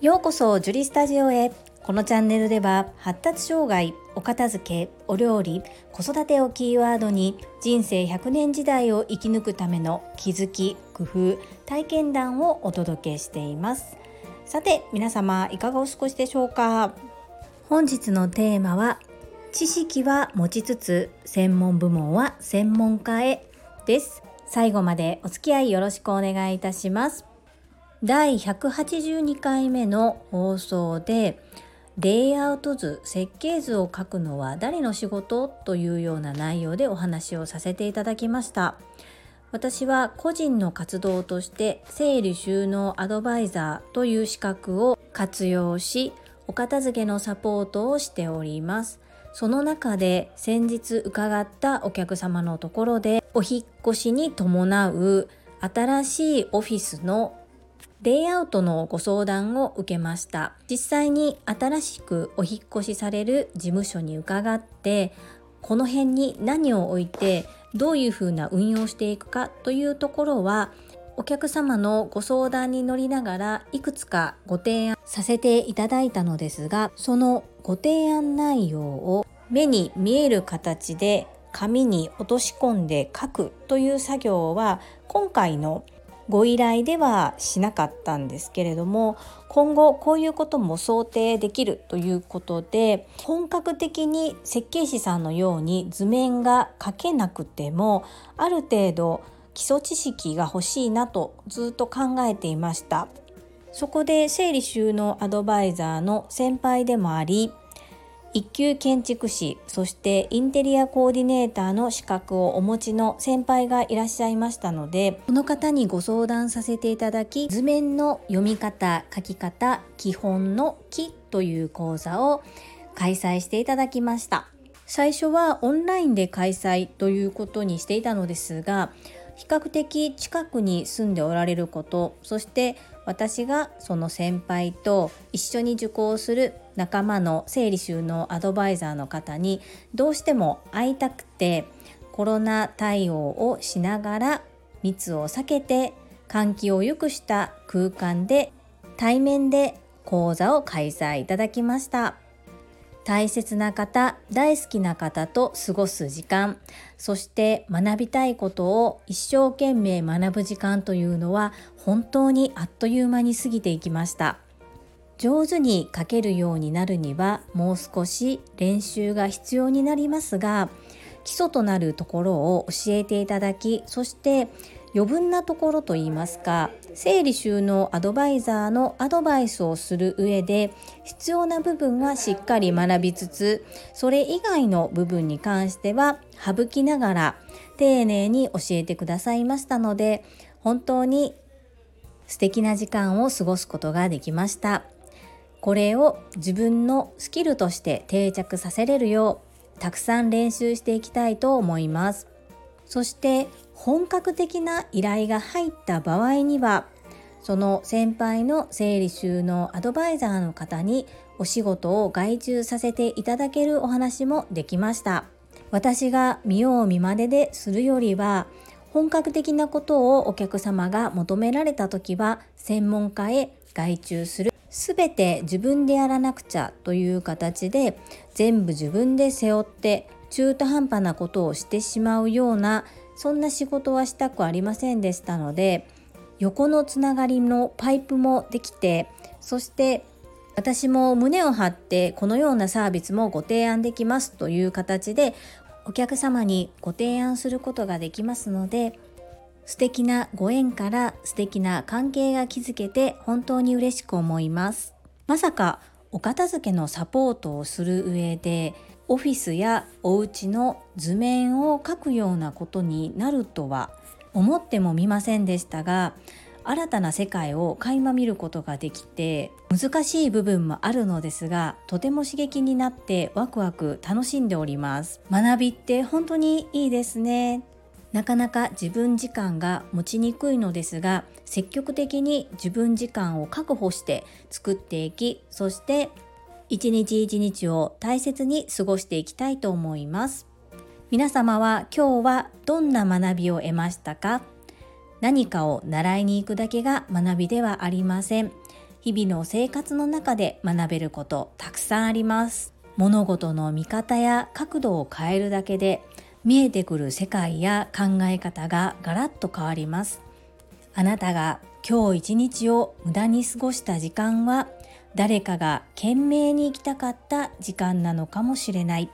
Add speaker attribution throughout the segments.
Speaker 1: ようこそジュリスタジオへ。このチャンネルでは発達障害お片付けお料理子育てをキーワードに人生100年時代を生き抜くための気づき工夫体験談をお届けしています。さて皆様いかがお過ごしでしょうか？本日のテーマは知識は持ちつつ専門部門は専門家へです。最後までお付き合いよろしくお願いいたします。第182回目の放送でレイアウト図設計図を書くのは誰の仕事というような内容でお話をさせていただきました。私は個人の活動として整理収納アドバイザーという資格を活用しお片付けのサポートをしております。その中で先日伺ったお客様のところでお引越しに伴う新しいオフィスのレイアウトのご相談を受けました。実際に新しくお引越しされる事務所に伺ってこの辺に何を置いてどういうふうな運用していくかというところはお客様のご相談に乗りながらいくつかご提案させていただいたのですがそのご提案内容を目に見える形で紙に落とし込んで書くという作業は今回のご依頼ではしなかったんですけれども今後こういうことも想定できるということで本格的に設計士さんのように図面が描けなくてもある程度基礎知識が欲しいなとずっと考えていました。そこで整理収納アドバイザーの先輩でもあり一級建築士そしてインテリアコーディネーターの資格をお持ちの先輩がいらっしゃいましたのでこの方にご相談させていただき図面の読み方書き方基本の「木」という講座を開催していただきました。最初はオンラインで開催ということにしていたのですが比較的近くに住んでおられることそして私がその先輩と一緒に受講する仲間の整理収納アドバイザーの方にどうしても会いたくてコロナ対応をしながら密を避けて換気を良くした空間で対面で講座を開催いただきました。大切な方大好きな方と過ごす時間そして学びたいことを一生懸命学ぶ時間というのは本当にあっという間に過ぎていきました上手に書けるようになるにはもう少し練習が必要になりますが基礎となるところを教えていただきそして余分なところといいますか整理収納アドバイザーのアドバイスをする上で必要な部分はしっかり学びつつそれ以外の部分に関しては省きながら丁寧に教えてくださいましたので本当に素敵な時間を過ごすことができました。これを自分のスキルとして定着させれるようたくさん練習していきたいと思います。そして本格的な依頼が入った場合にはその先輩の整理収納アドバイザーの方にお仕事を外注させていただけるお話もできました。私が見よう見まねでするよりは本格的なことをお客様が求められた時は専門家へ外注する。全て自分でやらなくちゃという形で全部自分で背負って中途半端なことをしてしまうようなそんな仕事はしたくありませんでしたので横のつながりのパイプもできてそして私も胸を張ってこのようなサービスもご提案できますという形でお客様にご提案することができますので素敵なご縁から素敵な関係が築けて本当に嬉しく思います。まさかお片付けのサポートをする上でオフィスやお家の図面を描くようなことになるとは思ってもみませんでしたが新たな世界を垣間見ることができて難しい部分もあるのですがとても刺激になってワクワク楽しんでおります。学びって本当にいいですね。なかなか自分時間が持ちにくいのですが積極的に自分時間を確保して作っていきそして一日一日を大切に過ごしていきたいと思います。皆様は今日はどんな学びを得ましたか？何かを習いに行くだけが学びではありません。日々の生活の中で学べることたくさんあります。物事の見方や角度を変えるだけで見えてくる世界や考え方がガラッと変わります。あなたが今日一日を無駄に過ごした時間は誰かが懸命に生きたかった時間なのかもしれない。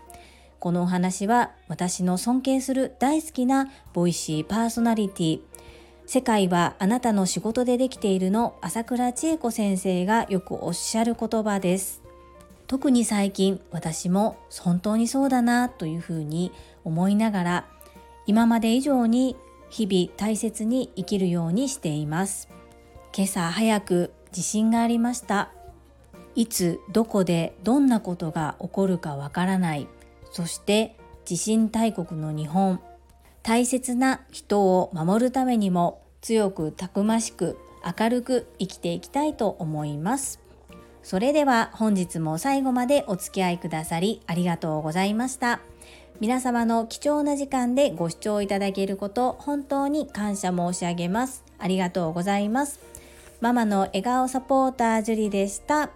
Speaker 1: このお話は私の尊敬する大好きなボイシーパーソナリティ。世界はあなたの仕事でできているの朝倉千恵子先生がよくおっしゃる言葉です。特に最近私も本当にそうだなというふうに思いながら今まで以上に日々大切に生きるようにしています。今朝早く地震がありました。いつどこでどんなことが起こるかわからない。そして地震大国の日本。大切な人を守るためにも強くたくましく明るく生きていきたいと思います。それでは本日も最後までお付き合いくださりありがとうございました。皆様の貴重な時間でご視聴いただけること本当に感謝申し上げますありがとうございますママの笑顔サポータージュリでした。